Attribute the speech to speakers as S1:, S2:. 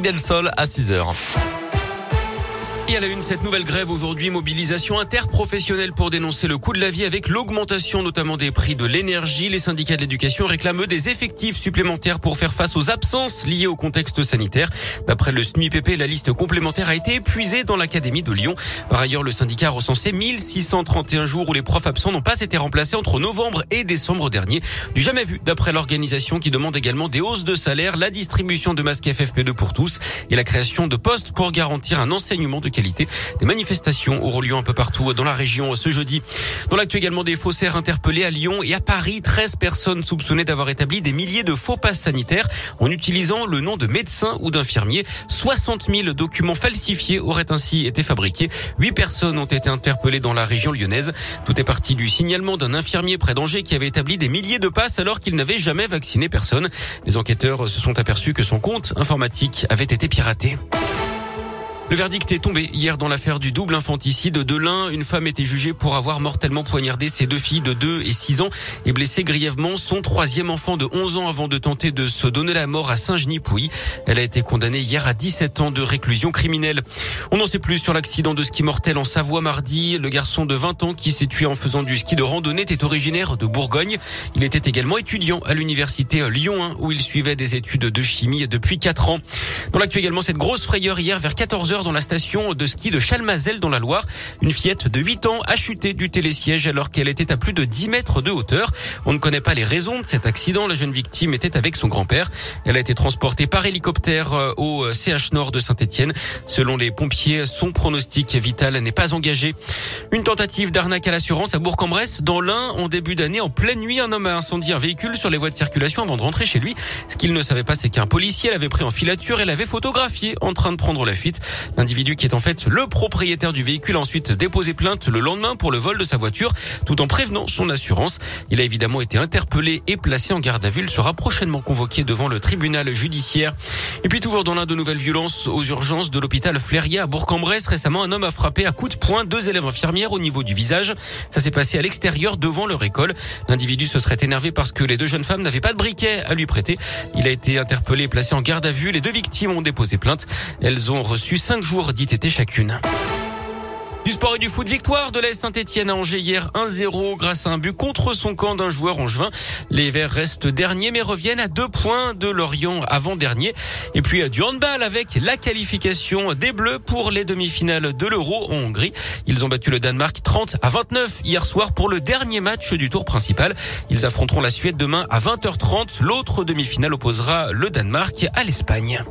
S1: Del Sol à 6 heures. Et à la une, cette nouvelle grève aujourd'hui, mobilisation interprofessionnelle pour dénoncer le coût de la vie avec l'augmentation notamment des prix de l'énergie. Les syndicats de l'éducation réclament des effectifs supplémentaires pour faire face aux absences liées au contexte sanitaire. D'après le SNUIPP, la liste complémentaire a été épuisée dans l'Académie de Lyon. Par ailleurs, le syndicat a recensé 1631 jours où les profs absents n'ont pas été remplacés entre novembre et décembre dernier. Du jamais vu d'après l'organisation qui demande également des hausses de salaire, la distribution de masques FFP2 pour tous et la création de postes pour garantir un enseignement de des manifestations auront lieu un peu partout dans la région ce jeudi. Dans l'actu également des faussaires interpellés à Lyon et à Paris, 13 personnes soupçonnées d'avoir établi des milliers de faux passes sanitaires en utilisant le nom de médecin ou d'infirmier. 60 000 documents falsifiés auraient ainsi été fabriqués. 8 personnes ont été interpellées dans la région lyonnaise. Tout est parti du signalement d'un infirmier près d'Angers qui avait établi des milliers de passes alors qu'il n'avait jamais vacciné personne. Les enquêteurs se sont aperçus que son compte informatique avait été piraté. Le verdict est tombé hier dans l'affaire du double infanticide de l'un. Une femme était jugée pour avoir mortellement poignardé ses deux filles de 2 et 6 ans et blessé grièvement son troisième enfant de 11 ans avant de tenter de se donner la mort à Saint-Genis-Pouilly. Elle a été condamnée hier à 17 ans de réclusion criminelle. On n'en sait plus sur l'accident de ski mortel en Savoie mardi. Le garçon de 20 ans qui s'est tué en faisant du ski de randonnée était originaire de Bourgogne. Il était également étudiant à l'université Lyon 1 où il suivait des études de chimie depuis 4 ans. Dans l'actu également, cette grosse frayeur hier vers 14h dans la station de ski de Chalmazel dans la Loire. Une fillette de 8 ans a chuté du télésiège alors qu'elle était à plus de 10 mètres de hauteur. On ne connaît pas les raisons de cet accident. La jeune victime était avec son grand-père. Elle a été transportée par hélicoptère euh, au CH Nord de Saint-Etienne. Selon les pompiers, son pronostic vital n'est pas engagé. Une tentative d'arnaque à l'assurance à Bourg-en-Bresse. Dans l'Ain, en début d'année, en pleine nuit, un homme a incendié un véhicule sur les voies de circulation avant de rentrer chez lui. Ce qu'il ne savait pas, c'est qu'un policier l'avait pris en filature et l'avait photographié en train de prendre la fuite. L'individu qui est en fait le propriétaire du véhicule a ensuite déposé plainte le lendemain pour le vol de sa voiture tout en prévenant son assurance. Il a évidemment été interpellé et placé en garde à vue. Il sera prochainement convoqué devant le tribunal judiciaire. Et puis toujours dans l'un de nouvelles violences aux urgences de l'hôpital Fléria à Bourg-en-Bresse, récemment un homme a frappé à coups de poing deux élèves infirmières au niveau du visage. Ça s'est passé à l'extérieur devant leur école. L'individu se serait énervé parce que les deux jeunes femmes n'avaient pas de briquet à lui prêter. Il a été interpellé et placé en garde à vue. Les deux victimes ont déposé plainte. Elles ont reçu cinq jours d'ITT chacune. Du sport et du foot, victoire de l'AS Saint-Etienne à Angers hier 1-0 grâce à un but contre son camp d'un joueur angevin. Les Verts restent derniers mais reviennent à deux points de Lorient avant-dernier. Et puis du handball avec la qualification des Bleus pour les demi-finales de l'Euro en Hongrie. Ils ont battu le Danemark 30 à 29 hier soir pour le dernier match du tour principal. Ils affronteront la Suède demain à 20h30. L'autre demi-finale opposera le Danemark à l'Espagne.